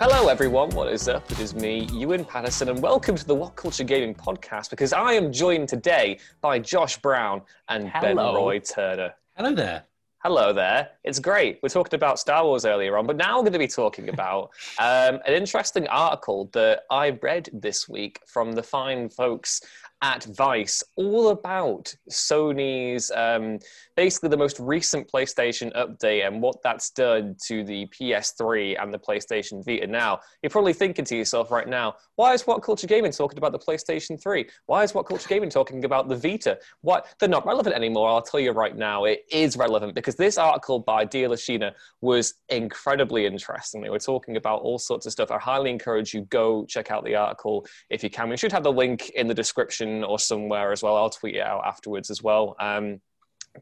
Hello, everyone. What is up? It is me, Ewan Patterson, and welcome to the What Culture Gaming podcast because I am joined today by Josh Brown and Ben Roy Turner. Hello there. Hello there. It's great. We're talking about Star Wars earlier on, but now we're going to be talking about um, an interesting article that I read this week from the fine folks at Vice, all about Sony's um, basically the most recent PlayStation update and what that's done to the PS3 and the PlayStation Vita. Now, you're probably thinking to yourself right now, why is What Culture Gaming talking about the PlayStation 3? Why is What Culture Gaming talking about the Vita? What? They're not relevant anymore. I'll tell you right now, it is relevant because this article by Dia Lashina was incredibly interesting. They were talking about all sorts of stuff. I highly encourage you go check out the article if you can. We should have the link in the description or somewhere as well. I'll tweet it out afterwards as well. Um,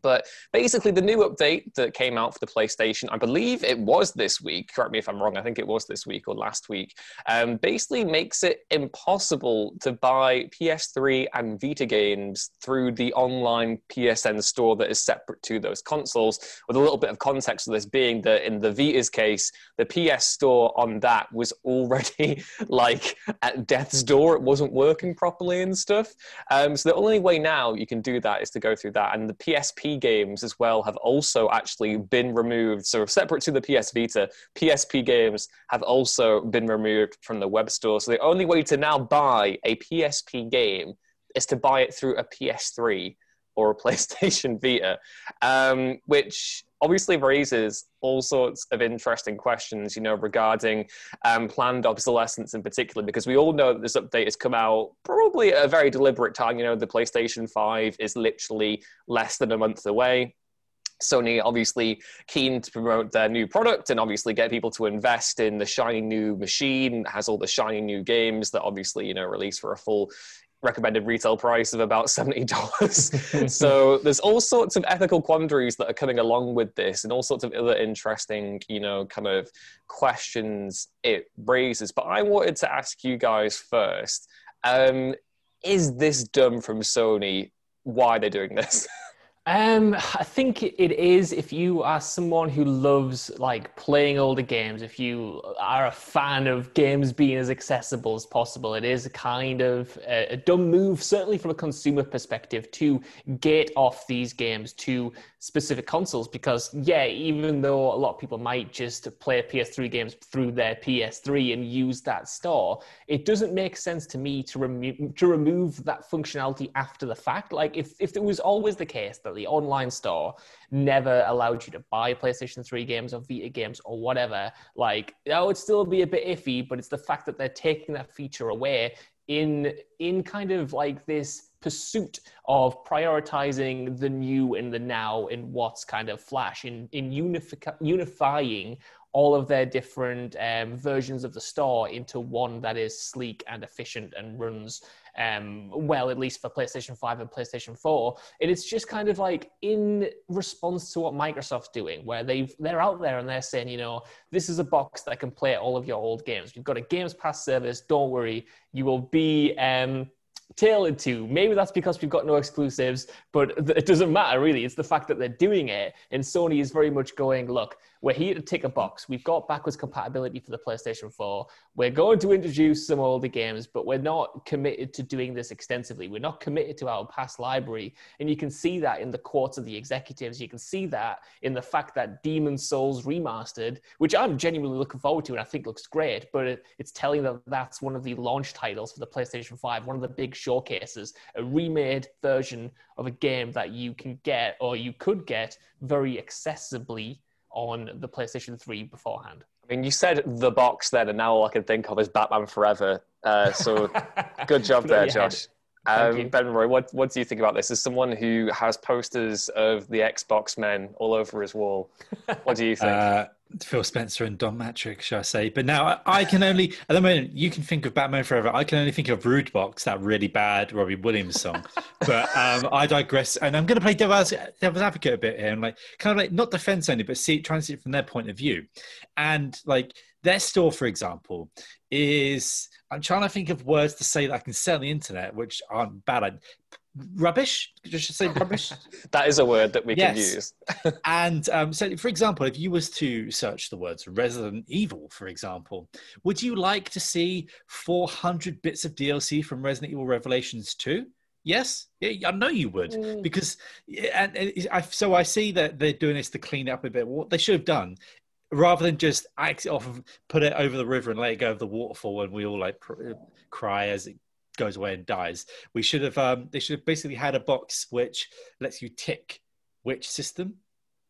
but basically, the new update that came out for the PlayStation, I believe it was this week. Correct me if I'm wrong. I think it was this week or last week. Um, basically, makes it impossible to buy PS3 and Vita games through the online PSN store that is separate to those consoles. With a little bit of context of this being that in the Vita's case, the PS store on that was already like at death's door. It wasn't working properly and stuff. Um, so the only way now you can do that is to go through that. And the PSP games as well have also actually been removed. So separate to the PS Vita, PSP games have also been removed from the web store. So the only way to now buy a PSP game is to buy it through a PS3 or a PlayStation Vita, um, which obviously raises all sorts of interesting questions, you know, regarding um, planned obsolescence in particular, because we all know that this update has come out probably at a very deliberate time. You know, the PlayStation 5 is literally less than a month away. Sony obviously keen to promote their new product and obviously get people to invest in the shiny new machine, that has all the shiny new games that obviously, you know, release for a full recommended retail price of about $70. so there's all sorts of ethical quandaries that are coming along with this and all sorts of other interesting, you know, kind of questions it raises. But I wanted to ask you guys first, um, is this dumb from Sony? Why are they doing this? Um, I think it is if you are someone who loves like playing older games, if you are a fan of games being as accessible as possible, it is a kind of a, a dumb move, certainly from a consumer perspective, to get off these games to specific consoles. Because yeah, even though a lot of people might just play PS3 games through their PS3 and use that store, it doesn't make sense to me to remove to remove that functionality after the fact. Like if if it was always the case that the online store never allowed you to buy PlayStation 3 games or Vita games or whatever, like that would still be a bit iffy, but it's the fact that they're taking that feature away in in kind of like this pursuit of prioritizing the new and the now in what's kind of flash in in unifi- unifying all of their different um, versions of the store into one that is sleek and efficient and runs um, well, at least for PlayStation 5 and PlayStation 4. And it's just kind of like in response to what Microsoft's doing, where they've they're out there and they're saying, you know, this is a box that can play all of your old games. You've got a Games Pass service. Don't worry, you will be. Um, tailored to. Maybe that's because we've got no exclusives, but it doesn't matter really. It's the fact that they're doing it. And Sony is very much going, look, we're here to tick a box. We've got backwards compatibility for the PlayStation 4. We're going to introduce some older games, but we're not committed to doing this extensively. We're not committed to our past library. And you can see that in the quotes of the executives. You can see that in the fact that Demon Souls Remastered, which I'm genuinely looking forward to and I think looks great, but it, it's telling that that's one of the launch titles for the PlayStation 5, one of the big showcases, a remade version of a game that you can get or you could get very accessibly on the PlayStation 3 beforehand. I mean, you said the box then, and now all I can think of is Batman Forever. Uh, so good job there, Josh. Um, ben Roy, what, what do you think about this? As someone who has posters of the Xbox men all over his wall, what do you think? Uh, Phil Spencer and Don Mattrick, shall I say? But now I can only at the moment you can think of Batman Forever. I can only think of Rudebox, that really bad Robbie Williams song. but um, I digress, and I'm going to play devil's, devil's advocate a bit here, and like kind of like not defense only, but see trying to see it from their point of view. And like their store, for example, is I'm trying to think of words to say that I can say on the internet, which aren't bad. rubbish. Just say rubbish. that is a word that we yes. can use. and um, so, for example, if you was to search the words Resident Evil, for example, would you like to see 400 bits of DLC from Resident Evil Revelations 2? Yes, yeah, I know you would mm. because, and, and I, so I see that they're doing this to clean it up a bit. What they should have done rather than just act it off and put it over the river and let it go over the waterfall and we all like pr- cry as it goes away and dies we should have um they should have basically had a box which lets you tick which system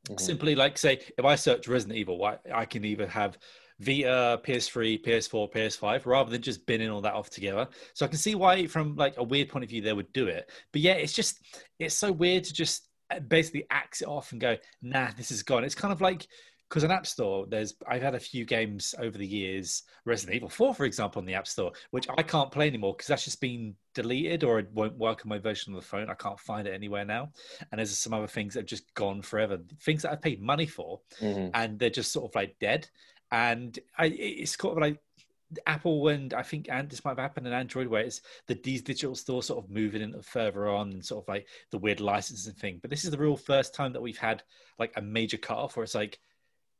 mm-hmm. simply like say if i search resident evil I, I can either have Vita, PS3, PS4, PS5, rather than just binning all that off together. So I can see why, from like a weird point of view, they would do it. But yeah, it's just it's so weird to just uh, basically axe it off and go, nah, this is gone. It's kind of like because an app store there's i've had a few games over the years resident evil 4 for example on the app store which i can't play anymore because that's just been deleted or it won't work on my version of the phone i can't find it anywhere now and there's some other things that have just gone forever things that i paid money for mm-hmm. and they're just sort of like dead and I, it's kind of like Apple and I think and this might have happened in Android where it's the these digital stores sort of moving in further on and sort of like the weird licensing thing. But this is the real first time that we've had like a major cut off where it's like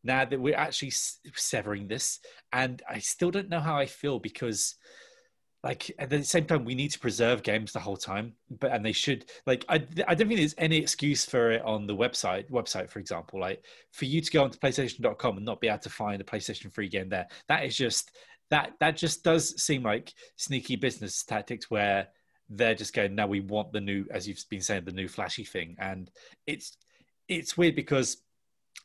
now that we're actually severing this and i still don't know how i feel because like at the same time we need to preserve games the whole time but and they should like I, I don't think there's any excuse for it on the website website for example. Like for you to go onto playstation.com and not be able to find a playstation free game there that is just that that just does seem like sneaky business tactics where they're just going now we want the new as you've been saying the new flashy thing. And it's it's weird because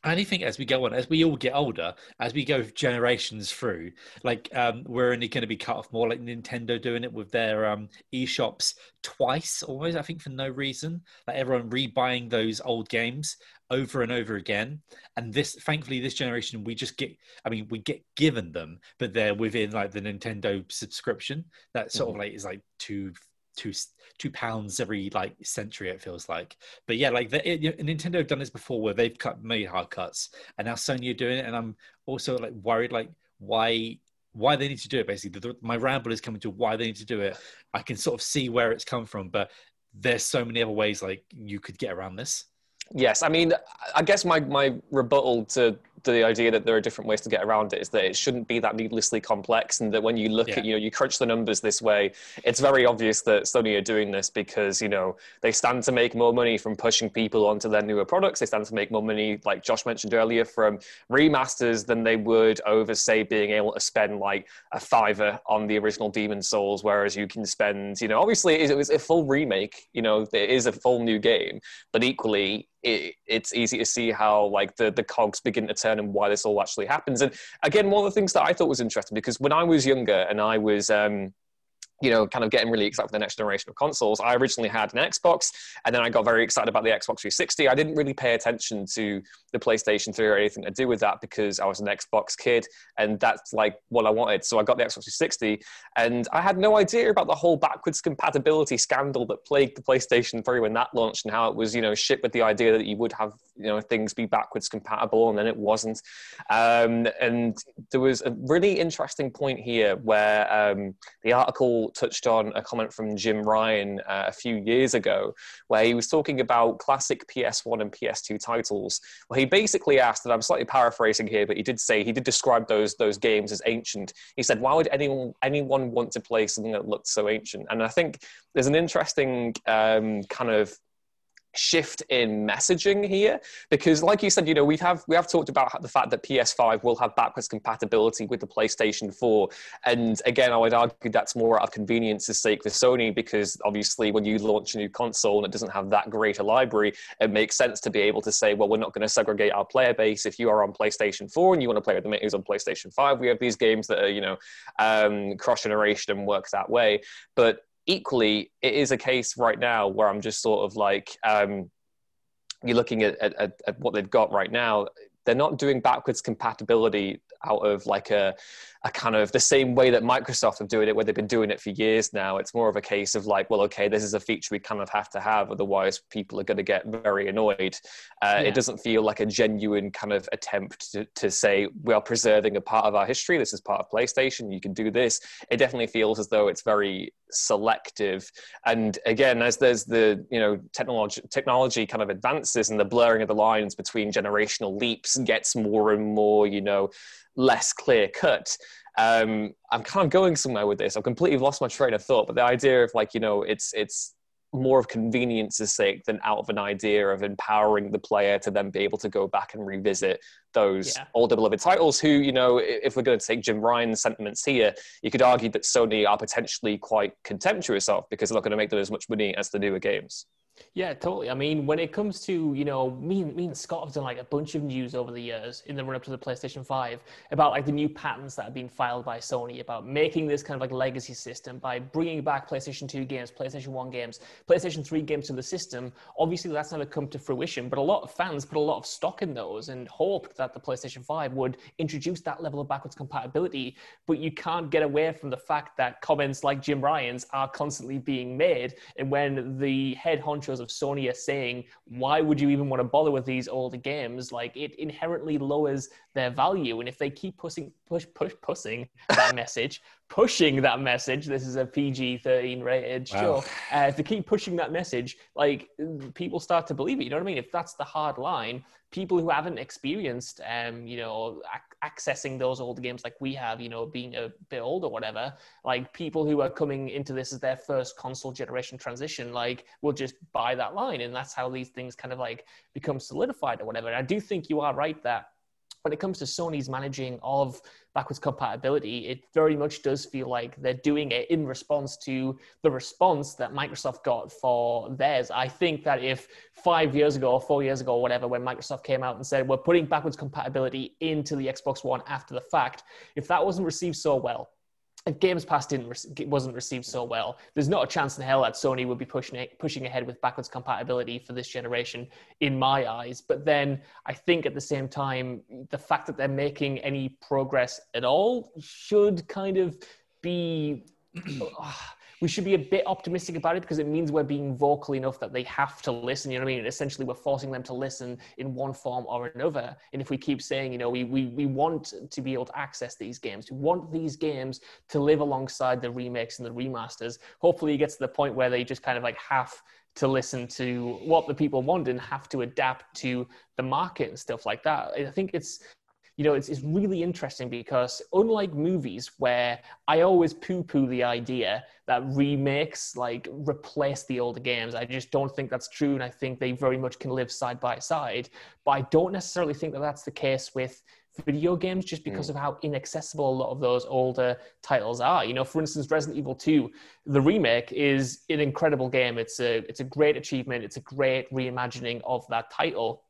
I think as we go on, as we all get older, as we go generations through, like um, we're only going to be cut off more, like Nintendo doing it with their um, e-shops twice, almost. I think for no reason, like everyone rebuying those old games over and over again. And this, thankfully, this generation we just get. I mean, we get given them, but they're within like the Nintendo subscription. That sort mm-hmm. of like is like two two two pounds every like century it feels like. But yeah like the, it, nintendo have done this before where they've cut made hard cuts and now sony are doing it and i'm also like worried like why why they need to do it basically. The, my ramble is coming to why they need to do it. I can sort of see where it's come from but there's so many other ways like you could get around this. Yes i mean i guess my my rebuttal to the idea that there are different ways to get around it is that it shouldn't be that needlessly complex and that when you look yeah. at you know you crunch the numbers this way it's very obvious that sony are doing this because you know they stand to make more money from pushing people onto their newer products they stand to make more money like josh mentioned earlier from remasters than they would over say being able to spend like a fiver on the original demon souls whereas you can spend you know obviously it was a full remake you know it is a full new game but equally it, it's easy to see how like the, the cogs begin to turn and why this all actually happens. And again, one of the things that I thought was interesting because when I was younger and I was um, you know, kind of getting really excited for the next generation of consoles. I originally had an Xbox, and then I got very excited about the Xbox 360. I didn't really pay attention to the PlayStation 3 or anything to do with that because I was an Xbox kid, and that's like what I wanted. So I got the Xbox 360, and I had no idea about the whole backwards compatibility scandal that plagued the PlayStation 3 when that launched, and how it was, you know, shipped with the idea that you would have, you know, things be backwards compatible, and then it wasn't. Um, and there was a really interesting point here where um, the article touched on a comment from Jim Ryan uh, a few years ago, where he was talking about classic PS1 and PS2 titles. Well, he basically asked, and I'm slightly paraphrasing here, but he did say he did describe those those games as ancient. He said, "Why would anyone anyone want to play something that looked so ancient?" And I think there's an interesting um, kind of shift in messaging here because like you said you know we have we have talked about the fact that ps5 will have backwards compatibility with the playstation 4 and again i would argue that's more out of convenience's sake for sony because obviously when you launch a new console and it doesn't have that great a library it makes sense to be able to say well we're not going to segregate our player base. If you are on playstation 4 and you want to play with the mate who's on playstation 5 we have these games that are you know um, cross generation and work that way. But equally, it is a case right now where I'm just sort of like, um, you're looking at, at, at what they've got right now. They're not doing backwards compatibility out of like a, a kind of the same way that Microsoft have doing it, where they've been doing it for years now. It's more of a case of like, well, okay, this is a feature we kind of have to have, otherwise people are going to get very annoyed. Uh, yeah. It doesn't feel like a genuine kind of attempt to, to say we are preserving a part of our history. This is part of PlayStation. You can do this. It definitely feels as though it's very selective. And again, as there's the you know technology technology kind of advances and the blurring of the lines between generational leaps gets more and more you know less clear cut. Um, I'm kind of going somewhere with this. I've completely lost my train of thought, but the idea of like, you know, it's it's more of convenience's sake than out of an idea of empowering the player to then be able to go back and revisit those yeah. older beloved titles who you know if we're going to take jim ryan's sentiments here you could argue that sony are potentially quite contemptuous of because they're not going to make them as much money as the newer games yeah, totally. I mean, when it comes to, you know, me, me and Scott have done like a bunch of news over the years in the run up to the PlayStation 5 about like the new patents that have been filed by Sony about making this kind of like legacy system by bringing back PlayStation 2 games, PlayStation 1 games, PlayStation 3 games to the system. Obviously, that's never come to fruition, but a lot of fans put a lot of stock in those and hoped that the PlayStation 5 would introduce that level of backwards compatibility. But you can't get away from the fact that comments like Jim Ryan's are constantly being made. And when the head honchos of Sony are saying, why would you even want to bother with these older games? Like it inherently lowers their value. And if they keep pushing, push, push, pushing that message, pushing that message, this is a PG 13 rated wow. show. Uh, if they keep pushing that message, like people start to believe it. You know what I mean? If that's the hard line, people who haven't experienced, um, you know, accessing those old games like we have, you know, being a bit old or whatever, like people who are coming into this as their first console generation transition, like will just buy that line, and that's how these things kind of like become solidified or whatever. And I do think you are right that when it comes to Sony's managing of backwards compatibility, it very much does feel like they're doing it in response to the response that Microsoft got for theirs. I think that if five years ago or four years ago or whatever, when Microsoft came out and said, we're putting backwards compatibility into the Xbox One after the fact, if that wasn't received so well, if Games Pass didn't re- wasn't received so well, there's not a chance in hell that Sony would be pushing it, pushing ahead with backwards compatibility for this generation, in my eyes. But then I think at the same time, the fact that they're making any progress at all should kind of be uh, we should be a bit optimistic about it because it means we're being vocal enough that they have to listen. You know what I mean? essentially, we're forcing them to listen in one form or another. And if we keep saying, you know, we, we, we want to be able to access these games, we want these games to live alongside the remakes and the remasters, hopefully it gets to the point where they just kind of like have to listen to what the people want and have to adapt to the market and stuff like that. I think it's you know, it's, it's really interesting because unlike movies where I always poo poo the idea that remakes like replace the older games, I just don't think that's true. And I think they very much can live side by side. But I don't necessarily think that that's the case with video games just because mm. of how inaccessible a lot of those older titles are. You know, for instance, Resident Evil 2, the remake is an incredible game. It's a it's a great achievement. It's a great reimagining of that title.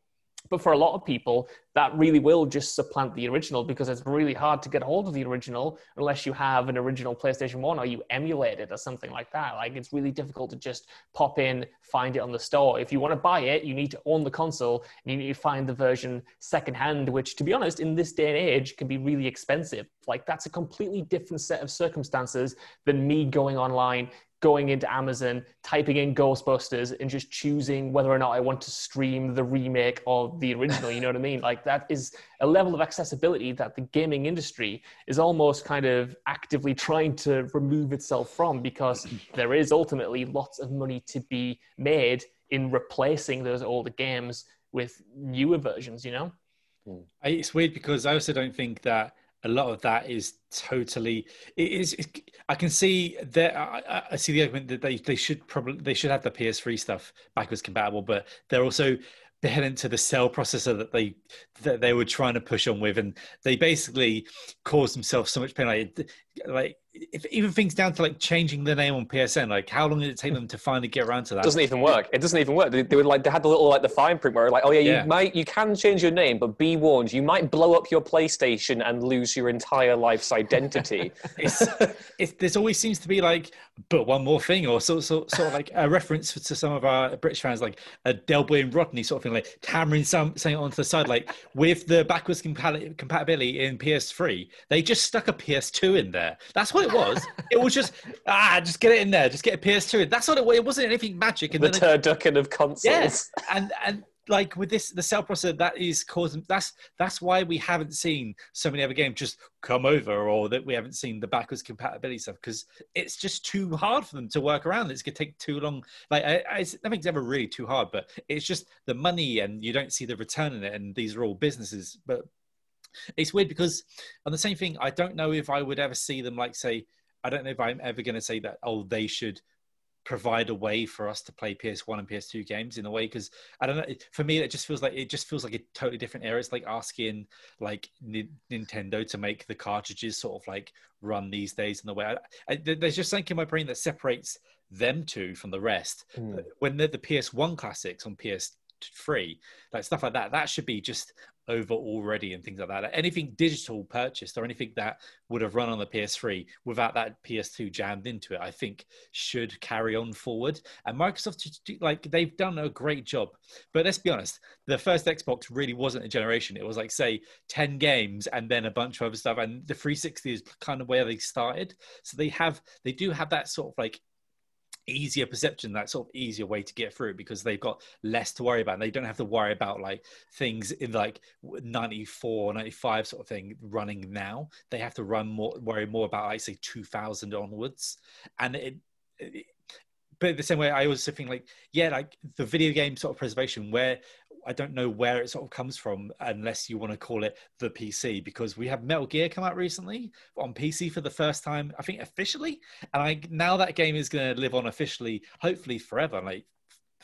But for a lot of people, that really will just supplant the original because it's really hard to get hold of the original unless you have an original PlayStation 1 or you emulate it or something like that. Like it's really difficult to just pop in, find it on the store. If you want to buy it, you need to own the console and you need to find the version secondhand, which to be honest, in this day and age can be really expensive. Like that's a completely different set of circumstances than me going online going into Amazon, typing in Ghostbusters, and just choosing whether or not I want to stream the remake or the original. You know what I mean? Like that is a level of accessibility that the gaming industry is almost kind of actively trying to remove itself from because there is ultimately lots of money to be made in replacing those older games with newer versions. You know? Hmm. It's weird because I also don't think that a lot of that is totally it is it, i can see that I, I, see the argument that they, they should probably they should have the ps3 stuff backwards compatible but they're also they're into the cell processor that they that they were trying to push on with and they basically caused themselves so much pain. Like like if even things down to like changing the name on PSN, like how long did it take them to finally get around to that? It doesn't even work. It doesn't even work. They, they were like they had the little like the fine print where like, oh yeah, you Yeah. might you can change your name, but be warned, you might blow up your PlayStation and lose your entire life's identity. it's, it's there's always seems to be like but one more thing or sort sort, sort of like a reference to some of our british fans like a del boy and rodney sort of thing like hammering some saying onto the side like with the backwards compati- compatibility in ps3 they just stuck a ps2 in there that's what it was it was just ah just get it in there just get a ps2 that's what it was it wasn't anything magic and the it- turducken of consoles. Yes, and and like with this, the cell processor that is causing that's that's why we haven't seen so many other games just come over, or that we haven't seen the backwards compatibility stuff because it's just too hard for them to work around. It's gonna take too long. Like I, I, nothing's ever really too hard, but it's just the money, and you don't see the return in it. And these are all businesses, but it's weird because on the same thing, I don't know if I would ever see them like say. I don't know if I'm ever going to say that. Oh, they should provide a way for us to play PS1 and PS2 games in a way because I don't know for me it just feels like it just feels like a totally different era. It's like asking like Ni- Nintendo to make the cartridges sort of like run these days in the way I, I, there's just something in my brain that separates them two from the rest. Hmm. When they're the PS1 classics on PS3, like stuff like that, that should be just over already and things like that. Anything digital purchased or anything that would have run on the PS3 without that PS2 jammed into it, I think should carry on forward. And Microsoft, like they've done a great job. But let's be honest, the first Xbox really wasn't a generation. It was like say 10 games and then a bunch of other stuff. And the 360 is kind of where they started. So they have, they do have that sort of like easier perception that sort of easier way to get through because they've got less to worry about. They don't have to worry about like things in like 94 95 sort of thing running now. They have to run more worry more about i say 2000 onwards. And it, it but the same way i also think like yeah like the video game sort of preservation where I don't know where it sort of comes from unless you want to call it the PC because we have Metal Gear come out recently on PC for the first time, I think officially. And I now that game is going to live on officially, hopefully forever. Like,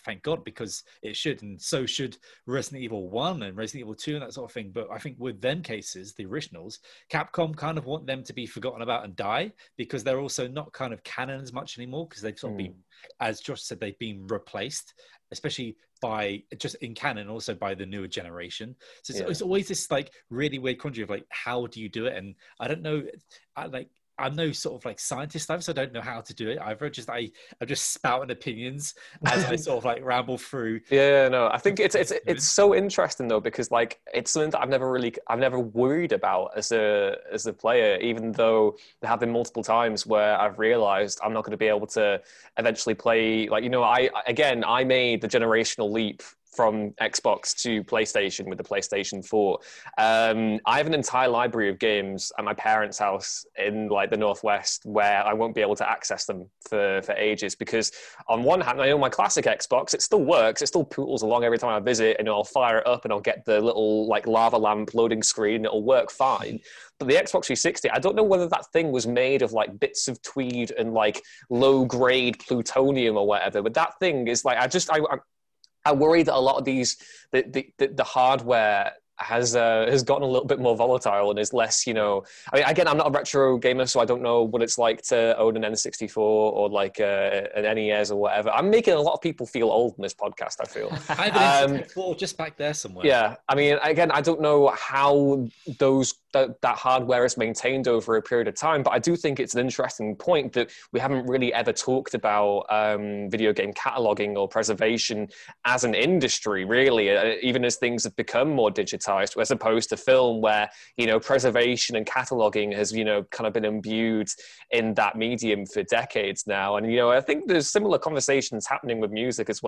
thank God because it should, and so should Resident Evil 1 and Resident Evil 2 and that sort of thing. But I think with them cases, the originals, Capcom kind of want them to be forgotten about and die because they're also not kind of canon as much anymore because they've sort of been, hmm. as Josh said, they've been replaced, especially by just in canon, also by the newer generation. So it's, Yeah. it's always this like really weird quandary of like, how do you do it? And I don't know, I like. I'm no sort of like scientist, so I don't know how to do it either. Just I, I'm just spouting opinions as I sort of like ramble through. Yeah, no, I think it's it's it's so interesting though because like it's something that I've never really I've never worried about as a as a player, even though there have been multiple times where I've realized I'm not going to be able to eventually play like you know I again I made the generational leap from Xbox to PlayStation with the PlayStation 4. Um, I have an entire library of games at my parents' house in like the Northwest where I won't be able to access them for, for ages because on one hand, I own my classic Xbox. It still works. It still poodles along every time I visit and I'll fire it up and I'll get the little like lava lamp loading screen. It'll work fine. But the Xbox 360, I don't know whether that thing was made of like bits of tweed and like low grade plutonium or whatever. But that thing is like, I just, I, I I worry that a lot of these the the, the, the hardware has uh, has gotten a little bit more volatile and is less, you know. I mean, again, I'm not a retro gamer, so I don't know what it's like to own an N64 or like uh, an NES or whatever. I'm making a lot of people feel old in this podcast. I feel. I have an Um, just back there somewhere. Yeah, I mean, again, I don't know how those that, that hardware is maintained over a period of time. But I do think it's an interesting point that we haven't really ever talked about um, video game cataloging or preservation as an industry, really, uh, even as things have become more digitized, as opposed to film, where you know preservation and cataloging has you know kind of been imbued in that medium for decades now. And you know, I think there's similar conversations happening with music as well.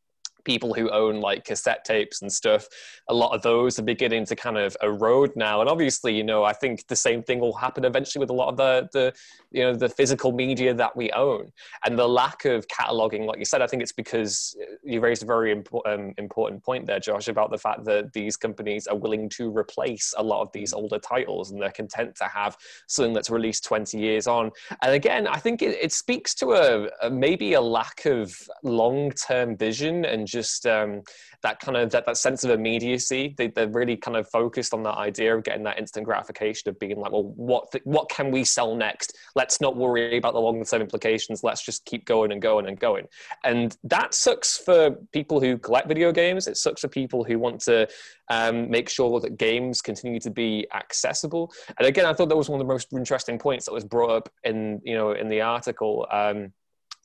people who own like cassette tapes and stuff a lot of those are beginning to kind of erode now. And obviously you know i think the same thing will happen eventually with a lot of the the you know the physical media that we own. And the lack of cataloging like you said i think it's because you raised a very um, important point there josh about the fact that these companies are willing to replace a lot of these older titles and they're content to have something that's released 20 years on. And again i think it, it speaks to a, a maybe a lack of long-term vision and just um, that kind of that, that sense of immediacy. They, they're really kind of focused on that idea of getting that instant gratification of being like, well, what th- what can we sell next? Let's not worry about the long term implications. Let's just keep going and going and going. And that sucks for people who collect video games. It sucks for people who want to um, make sure that games continue to be accessible. And again, I thought that was one of the most interesting points that was brought up in you know in the article. Um,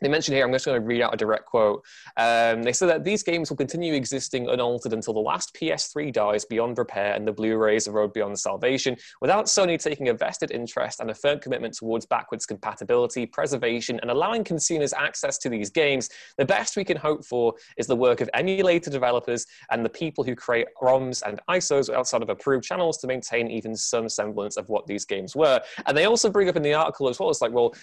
they mentioned here, I'm just going to read out a direct quote. Um, they said that these games will continue existing unaltered until the last PS3 dies beyond repair and the Blu rays erode beyond salvation, without Sony taking a vested interest and a firm commitment towards backwards compatibility, preservation, and allowing consumers access to these games. The best we can hope for is the work of emulator developers and the people who create ROMs and ISOs outside of approved channels to maintain even some semblance of what these games were. And they also bring up in the article as well, it's like, well,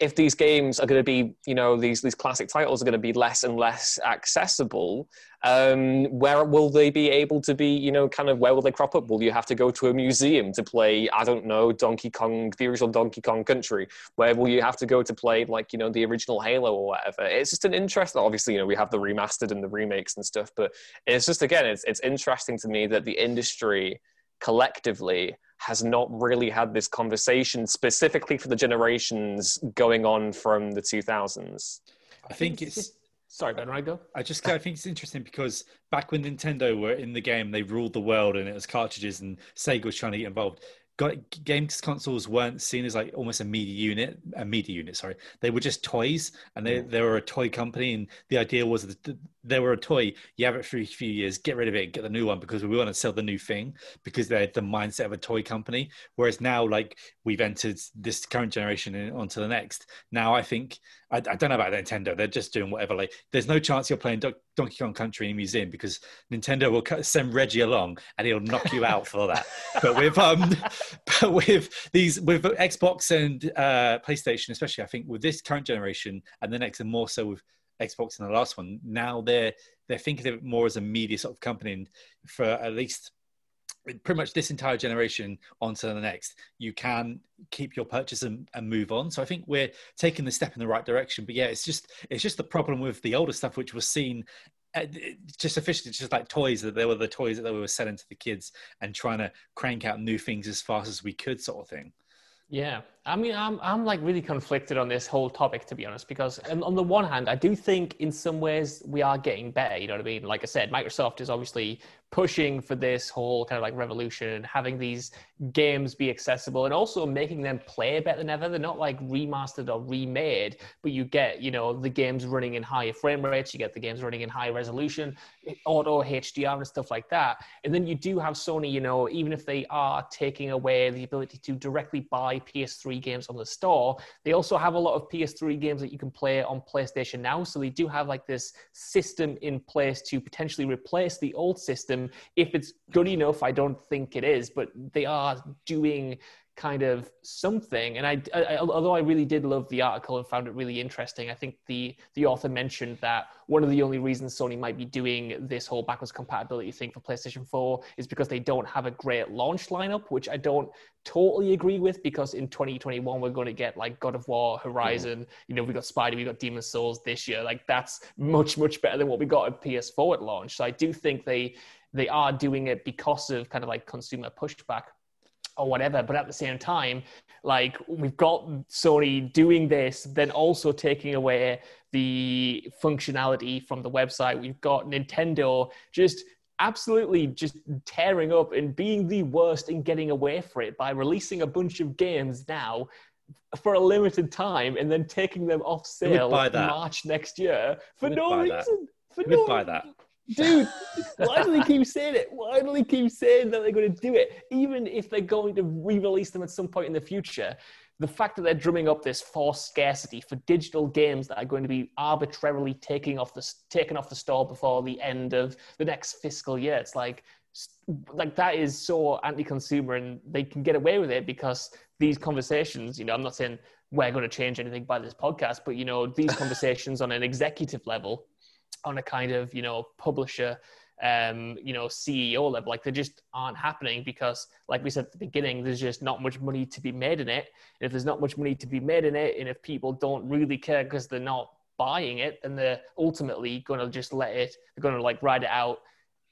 if these games are going to be, you know, these these classic titles are going to be less and less accessible, um, where will they be able to be, you know, kind of where will they crop up? Will you have to go to a museum to play, I don't know, Donkey Kong, the original Donkey Kong Country? Where will you have to go to play, like, you know, the original Halo or whatever? It's just an interest. Obviously, you know, we have the remastered and the remakes and stuff, but it's just, again, it's, it's interesting to me that the industry collectively has not really had this conversation specifically for the generations going on from the 2000s. I think it's. Sorry, Ben, I go. I just I think it's interesting because back when Nintendo were in the game, they ruled the world, and it was cartridges, and Sega was trying to get involved. Games consoles weren't seen as like almost a media unit, a media unit. Sorry, they were just toys, and they they were a toy company, and the idea was that they were a toy. You have it for a few years, get rid of it, get the new one because we want to sell the new thing because they're the mindset of a toy company. Whereas now, like we've entered this current generation and onto the next. Now, I think I, I, don't know about Nintendo. They're just doing whatever. Like, there's no chance you're playing Do- Donkey Kong Country in a museum because Nintendo will send Reggie along and he'll knock you out for that. But with um, but with these with Xbox and uh, PlayStation, especially, I think with this current generation and the next, and more so with Xbox and the last one. Now they're they're thinking of it more as a media sort of company, and for at least pretty much this entire generation onto the next, you can keep your purchase and, and, move on. So I think we're taking the step in the right direction. But yeah, it's just it's just the problem with the older stuff, which was seen uh, just officially just like toys that they were the toys that we were selling to the kids and trying to crank out new things as fast as we could, sort of thing. Yeah, I mean, I'm I'm like really conflicted on this whole topic to be honest, because on the one hand, I do think in some ways we are getting better. You know what I mean? Like I said, Microsoft is obviously pushing for this whole kind of like revolution, having these games be accessible and also making them play better than ever. They're not like remastered or remade, but you get, you know, the games running in higher frame rates, you get the games running in high resolution, auto HDR and stuff like that. And then you do have Sony, you know, even if they are taking away the ability to directly buy PS3 games on the store, they also have a lot of PS3 games that you can play on PlayStation now. So they do have like this system in place to potentially replace the old system If it's good enough, I don't think it is, but they are doing kind of something. And I, I, although I really did love the article and found it really interesting, I think the the author mentioned that one of the only reasons Sony might be doing this whole backwards compatibility thing for PlayStation 4 is because they don't have a great launch lineup, which I don't totally agree with because in 2021 we're going to get like God of War, Horizon, mm. you know, we got Spider, we got Demon Souls this year. Like that's much much better than what we got at PS4 at launch. So I do think they they are doing it because of kind of like consumer pushback or whatever. But at the same time, like we've got Sony doing this, then also taking away the functionality from the website. We've got Nintendo just absolutely just tearing up and being the worst in getting away for it by releasing a bunch of games now for a limited time and then taking them off sale in March next year for no reason. That. For no buy that dude, why do they keep saying it? Why do they keep saying that they're going to do it? Even if they're going to re-release them at some point in the future, the fact that they're drumming up this forced scarcity for digital games that are going to be arbitrarily taking off the taken off the store before the end of the next fiscal year, it's like like that is so anti-consumer and they can get away with it because these conversations you know i'm not saying we're going to change anything by this podcast but you know these conversations on an executive level on a kind of you know publisher um, you know CEO level. Like they just aren't happening because, like we said at the beginning, there's just not much money to be made in it. And if there's not much money to be made in it, and if people don't really care because they're not buying it, then they're ultimately going to just let it. They're going to like ride it out,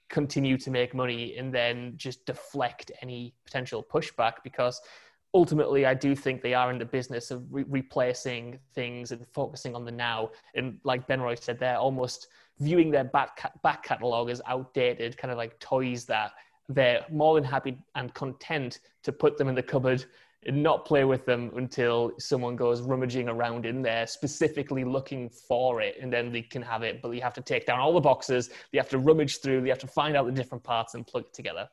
continue to make money, and then just deflect any potential pushback because ultimately, I do think they are in the business of re- replacing things and focusing on the now. And like Ben Roy said, they're almost viewing their back, ca- back catalog as outdated, kind of like toys that they're more than happy and content to put them in the cupboard and not play with them until someone goes rummaging around in there, specifically looking for it, and then they can have it. But you have to take down all the boxes, you have to rummage through, you have to find out the different parts and plug it together.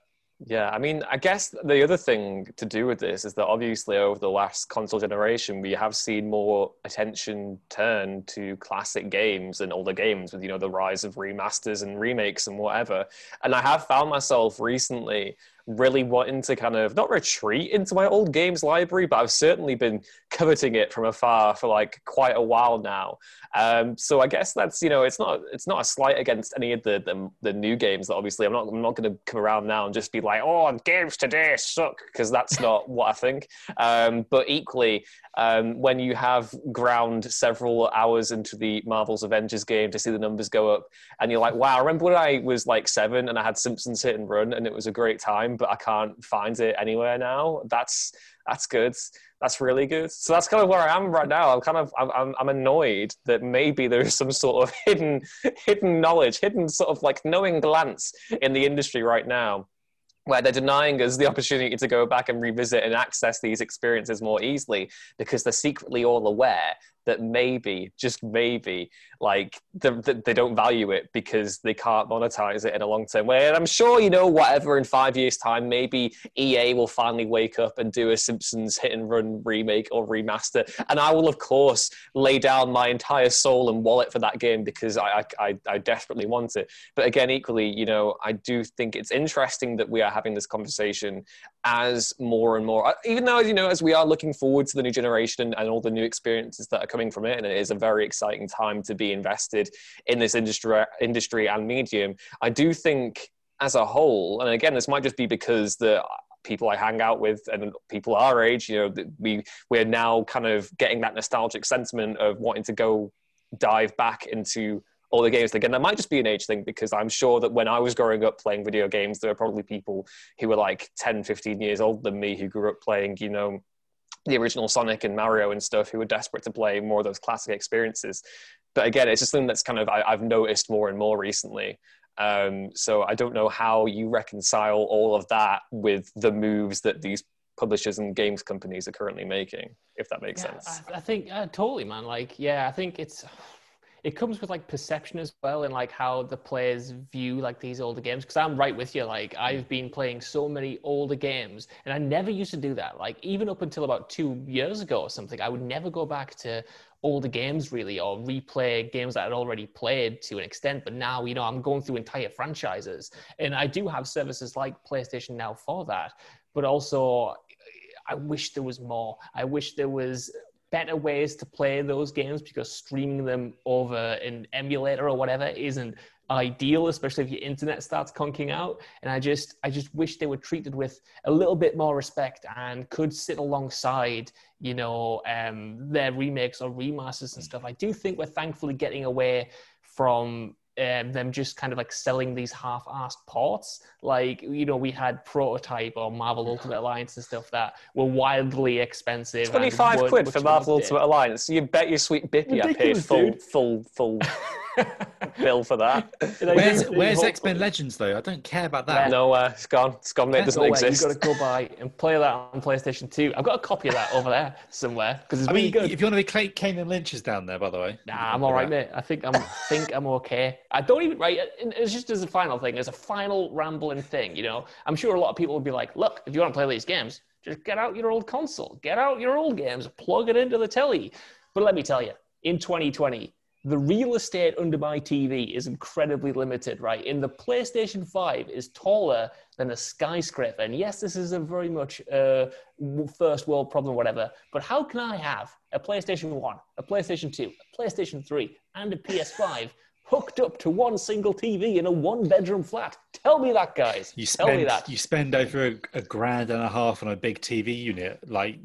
Yeah, I mean, I guess the other thing to do with this is that obviously over the last console generation, we have seen more attention turned to classic games and older games with, you know, the rise of remasters and remakes and whatever. And I have found myself recently really wanting to kind of not retreat into my old games library, but I've certainly been coveting it from afar for like quite a while now. Um, so I guess that's you know it's not it's not a slight against any of the the, the new games that obviously I'm not I'm not going to come around now and just be like oh games today suck because that's not what I think. Um, but equally, um, when you have ground several hours into the Marvel's Avengers game to see the numbers go up, and you're like, wow, I remember when I was like seven and I had Simpsons hit and run, and it was a great time, but I can't find it anywhere now. That's that's good. That's really good. So that's kind of where I am right now. I'm kind of I'm, I'm annoyed that maybe there is some sort of hidden hidden knowledge, hidden sort of like knowing glance in the industry right now where they're denying us the opportunity to go back and revisit and access these experiences more easily because they're secretly all aware that maybe, just maybe, like the, the, they don't value it because they can't monetize it in a long term way. And I'm sure, you know, whatever in five years' time, maybe EA will finally wake up and do a Simpsons hit and run remake or remaster. And I will, of course, lay down my entire soul and wallet for that game because I, I, I desperately want it. But again, equally, you know, I do think it's interesting that we are having this conversation as more and more, even though, you know, as we are looking forward to the new generation and all the new experiences that are coming from it, and it is a very exciting time to be invested in this industry, industry and medium. I do think, as a whole, and again, this might just be because the people I hang out with and people our age, you know, we we're now kind of getting that nostalgic sentiment of wanting to go dive back into all the games again. That might just be an age thing because I'm sure that when I was growing up playing video games, there were probably people who were like 10, 15 years older than me who grew up playing, you know, the original Sonic and Mario and stuff who were desperate to play more of those classic experiences. But again, it's just something that's kind of I, have noticed more and more recently. Um, so I don't know how you reconcile all of that with the moves that these publishers and games companies are currently making, if that makes yeah, sense. I, I think uh, totally, man. Like, yeah, I think it's it comes with like perception as well and like how the players view like these older games because i'm right with you like hmm. i've been playing so many older games and i never used to do that like even up until about two years ago or something i would never go back to older games really or replay games that i'd already played to an extent but now you know i'm going through entire franchises and i do have services like playstation now for that but also I wish there was more. I wish there was better ways to play those games because streaming them over an emulator or whatever isn't ideal especially if your internet starts conking out. And i just i just wish they were treated with a little bit more respect and could sit alongside you know um, their remakes or remasters and stuff. I do think we're thankfully getting away from um, them just kind of like selling these half-assed ports. Like you know, we had Prototype or Marvel Ultimate Alliance and stuff that were wildly expensive. Twenty-five quid for Marvel Ultimate Alliance. You bet your sweet bippy I paid full, full, full, bill for that. Where's, where's X Men Legends though? I don't care about that. No, uh, it's gone. It's gone. It doesn't exist. You've got to go buy and play that on PlayStation Two. I've got a copy of that over there somewhere because it's I really mean, good. If you want to be Kane and Lynch is down there, by the way. Nah, I'm all right, mate. I think I'm think I'm okay. I don't even right. It's just as a final thing, as a final rambling thing. You know, I'm sure a lot of people would be like, "Look, if you want to play these games, just get out your old console, get out your old games, plug it into the telly." But let me tell you, in 2020 the real estate under my TV is incredibly limited, right? In the PlayStation 5 is taller than a skyscraper. And yes, this is a very much uh, first world problem, whatever. But how can I have a PlayStation 1, a PlayStation 2, a PlayStation 3, and a PS5 hooked up to one single TV in a one bedroom flat? Tell me that, guys. You spend, Tell me that. You spend over a, a, grand and a half on a big TV unit. Like,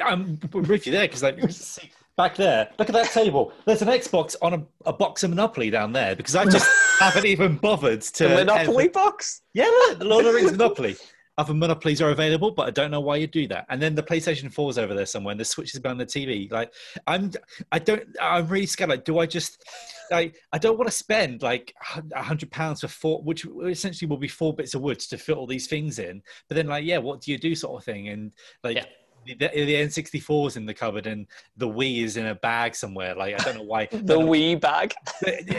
I'm with you there because, like, back there. Look at that table. There's an Xbox on a, a box of Monopoly down there because I just haven't even bothered to. The Monopoly box? Yeah, look, the Lord of the Rings Monopoly. Other monopolies are available, but I don't know why you do that. And then the PlayStation 4 is over there somewhere, and the Switch is behind the TV. Like, I'm, I don't, I'm really scared. Like, do I just, like, I don't want to spend like a hundred pounds for four, which essentially will be four bits of wood to fit all these things in. But then, like, yeah, what do you do, sort of thing? And like, yeah the, the N64 is in the cupboard and the Wii is in a bag somewhere. Like I don't know why. the Wii bag.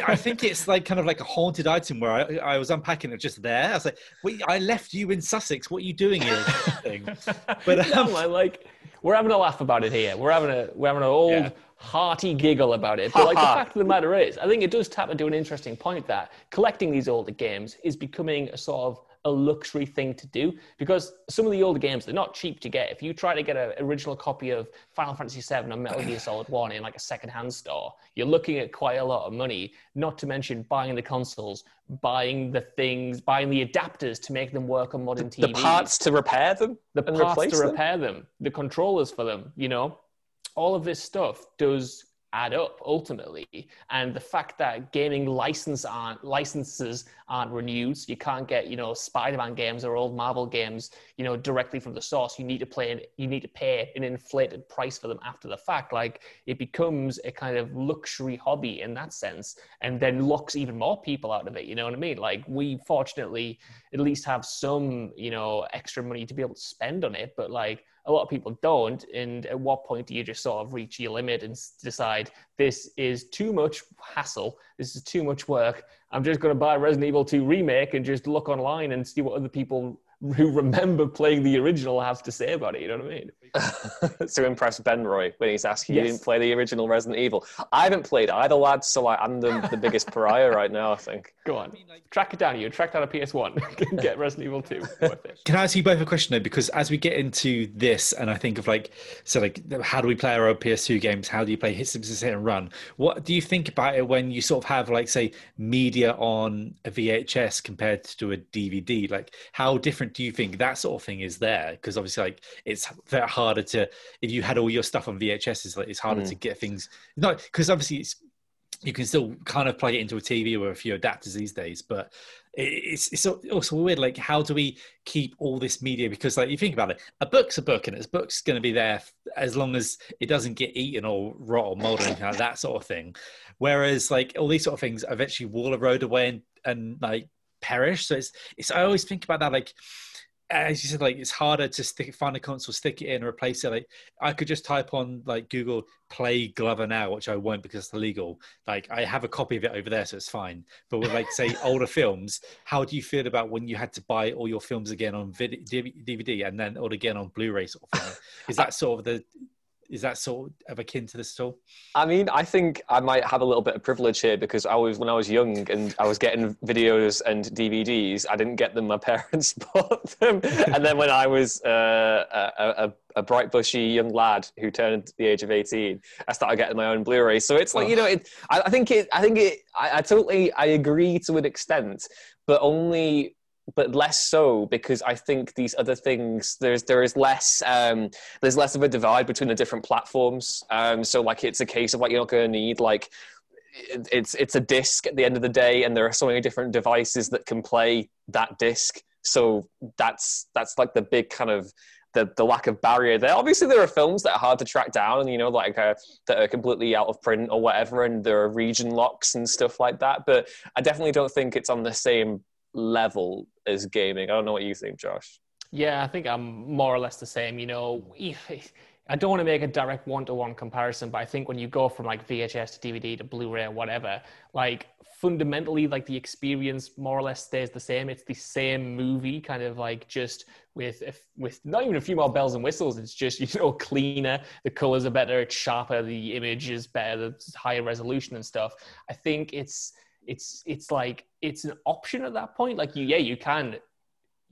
I think it's like kind of like a haunted item where I, I was unpacking it just there. I was like, Wait, I left you in Sussex. What are you doing here? but um, no, I like we're having a laugh about it here. We're having a we're having an old. Yeah hearty giggle about it. But like the fact of the matter is, I think it does tap into an interesting point that collecting these older games is becoming a sort of a luxury thing to do because some of the older games they're not cheap to get. If you try to get an original copy of Final Fantasy VII or Metal Gear Solid One in like a secondhand store, you're looking at quite a lot of money. Not to mention buying the consoles, buying the things, buying the adapters to make them work on modern The TVs, parts to repair them, the parts to them? repair them, the controllers for them. You know, all of this stuff does add up ultimately. And the fact that gaming license aren't licenses aren't renewed so you can't get you know spider-man games or old marvel games you know directly from the source. You need to play you need to pay an inflated price for them after the fact. Like it becomes a kind of luxury hobby in that sense and then locks even more people out of it you know what i mean? Like we fortunately at least have some you know extra money to be able to spend on it but like a lot of people don't. And at what point do you just sort of reach your limit and decide this is too much hassle? This is too much work. I'm just going to buy Resident Evil 2 remake and just look online and see what other people who remember playing the original have to say about it. You know what I mean? to impress Ben Roy when he's asking you didn't play the original Resident Evil. I haven't played either, lads, so like, I'm the, the biggest pariah right now, I think. Go on. Track it down, you. Track down a PS1. Get Resident Evil 2. Worth it. Can I ask you both a question though? Because as we get into this, and I think of like, so like, how do we play our old PS2 games? How do you play hit, hit, hit and run? What do you think about it when you sort of have like, say, media on a VHS compared to a DVD? Like, how different do you think that sort of thing is there? Because obviously, like, it's very harder to if you had all your stuff on VHS, it's like it's harder Mm. to get things. Not because obviously it's you can still kind of plug it into a TV or a few adapters these days, but it's it's also weird. Like, how do we keep all this media? Because, like, you think about it, a book's a book, and a book's going to be there as long as it doesn't get eaten or rot or mold or anything like that sort of thing. Whereas, like, all these sort of things eventually will erode away and, and like perish. So it's it's. I always think about that, like as you said, like it's harder to stick find a console, stick it in, and replace it. Like I could just type on like Google play Glover now, which I won't because it's illegal. Like I have a copy of it over there, so it's fine. But with like say older films, how do you feel about when you had to buy all your films again on vid- DVD and then all again on Blu-ray sort of thing? Is that sort of the is that sort of akin to this at all? I mean, I think I might have a little bit of privilege here because I was when I was young and I was getting videos and DVDs. I didn't get them; my parents bought them. and then when I was uh, a, a, a bright, bushy young lad who turned the age of eighteen, I started getting my own Blu-ray. So it's like you know, it, I, I think it. I think it. I, I totally. I agree to an extent, but only but less so because I think these other things there's there is less um, there's less of a divide between the different platforms. Um, so like it's a case of like you're not going to need like it's it's a disc at the end of the day, and there are so many different devices that can play that disc. So that's that's like the big kind of the, the lack of barrier there. Obviously, there are films that are hard to track down, and you know, like uh, that are completely out of print or whatever, and there are region locks and stuff like that. But I definitely don't think it's on the same level as gaming. I don't know what you think, Josh. Yeah, I think I'm more or less the same. You know, I don't want to make a direct one-to-one comparison, but I think when you go from like VHS to DVD to Blu-ray or whatever, like fundamentally, like the experience more or less stays the same. It's the same movie, kind of like just with with not even a few more bells and whistles. It's just you know cleaner, the colors are better, it's sharper, the image is better, the higher resolution and stuff. I think it's it's it's like it's an option at that point. Like you, yeah, you can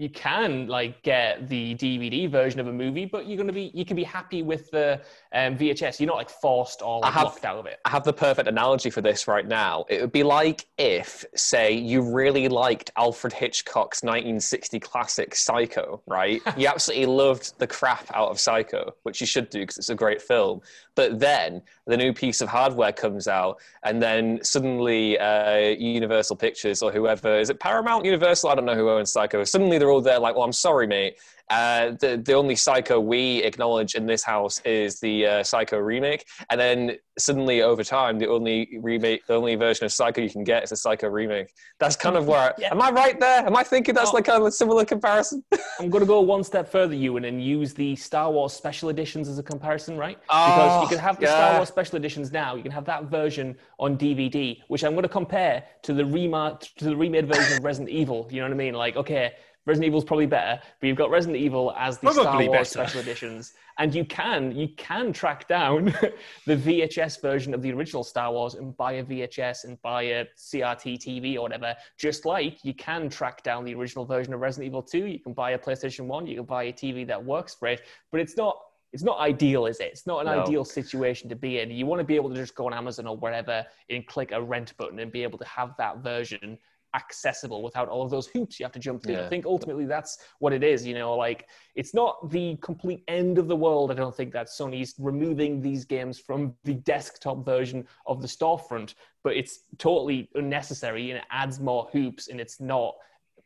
you can like get the DVD version of a movie, but you're gonna be you can be happy with the um, VHS. You're not like forced or like, have- locked out of it. I have the perfect analogy for this right now. It would be like if, say, you really liked Alfred Hitchcock's 1960 classic Psycho, right? you absolutely loved the crap out of Psycho, which you should do because it's a great film. But then the new piece of hardware comes out, and then suddenly uh, Universal Pictures or whoever is it Paramount Universal? I don't know who owns Psycho. Suddenly they're all there like, well, I'm sorry, mate. Uh, the the only Psycho we acknowledge in this house is the uh, Psycho remake, and then suddenly over time, the only remake, the only version of Psycho you can get is a Psycho remake. That's kind of where. Am I right there? Am I thinking that's like kind of a similar comparison? I'm going to go one step further, Ewan, and use the Star Wars special editions as a comparison, right? Oh, because you can have the Star. Wars special editions now. You can have that version on DVD, which I'm going to compare to the remar- to the remade version of Resident Evil. You know what I mean? Like, okay, Resident Evil's probably better, but you've got Resident Evil as the Star Wars better. special editions, and you can you can track down the VHS version of the original Star Wars and buy a VHS and buy a CRT TV or whatever. Just like you can track down the original version of Resident Evil 2, you can buy a PlayStation 1, you can buy a TV that works for it, but it's not it's not ideal, is it? It's not an No. ideal situation to be in. You want to be able to just go on Amazon or wherever and click a rent button and be able to have that version accessible without all of those hoops you have to jump through. Yeah. I think ultimately that's what it is. You know, like it's not the complete end of the world. I don't think that Sony's removing these games from the desktop version of the storefront, but it's totally unnecessary and it adds more hoops and it's not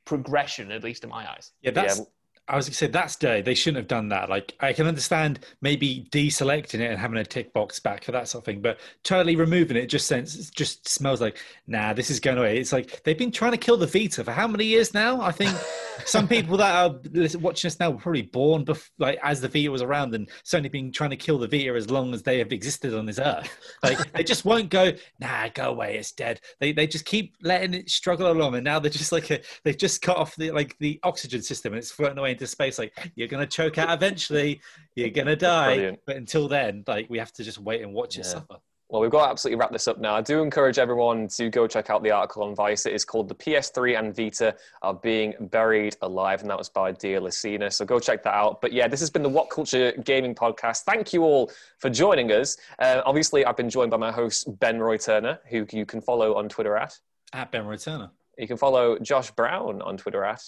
progression, at least in my eyes. Yeah, that's. I was going to say that's dirty. They shouldn't have done that. Like, I can understand maybe deselecting it and having a tick box back for that sort of thing, but totally removing it just sense just smells like nah. This is going away. It's like they've been trying to kill the Vita for how many years now? I think some people that are watching us now were probably born bef- like as the Vita was around, and certainly been trying to kill the Vita as long as they have existed on this earth. Like they just won't go. Nah, go away. It's dead. They they just keep letting it struggle along, and now they're just like a, they've just cut off the like the oxygen system, and it's floating away into space. Like you're gonna choke out eventually. You're gonna die. But until then, like we have to just wait and watch it suffer. Well, we've got to absolutely wrap this up now. I do encourage everyone to go check out the article on Vice. It is called The PS3 and Vita Are Being Buried Alive, and that was by Dia Lacina. So go check that out. But yeah, this has been the What Culture Gaming Podcast. Thank you all for joining us. Uh, obviously, I've been joined by my host, Ben Roy Turner, who you can follow on Twitter at. At Ben Roy Turner. You can follow Josh Brown on Twitter at.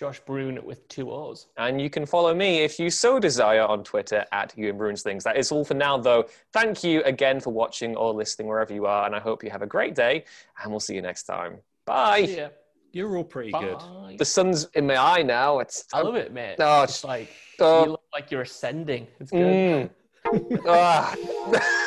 Josh Brune with two O's. And you can follow me if you so desire on Twitter at Ewan Bruins Things. That is all for now, though. Thank you again for watching or listening wherever you are, and I hope you have a great day, and we'll see you next time. Bye. Yeah. You're all pretty good. The sun's in my eye now. It's I love it, mate. Oh, it's like oh. you look like you're ascending. It's good. Mm. Ah.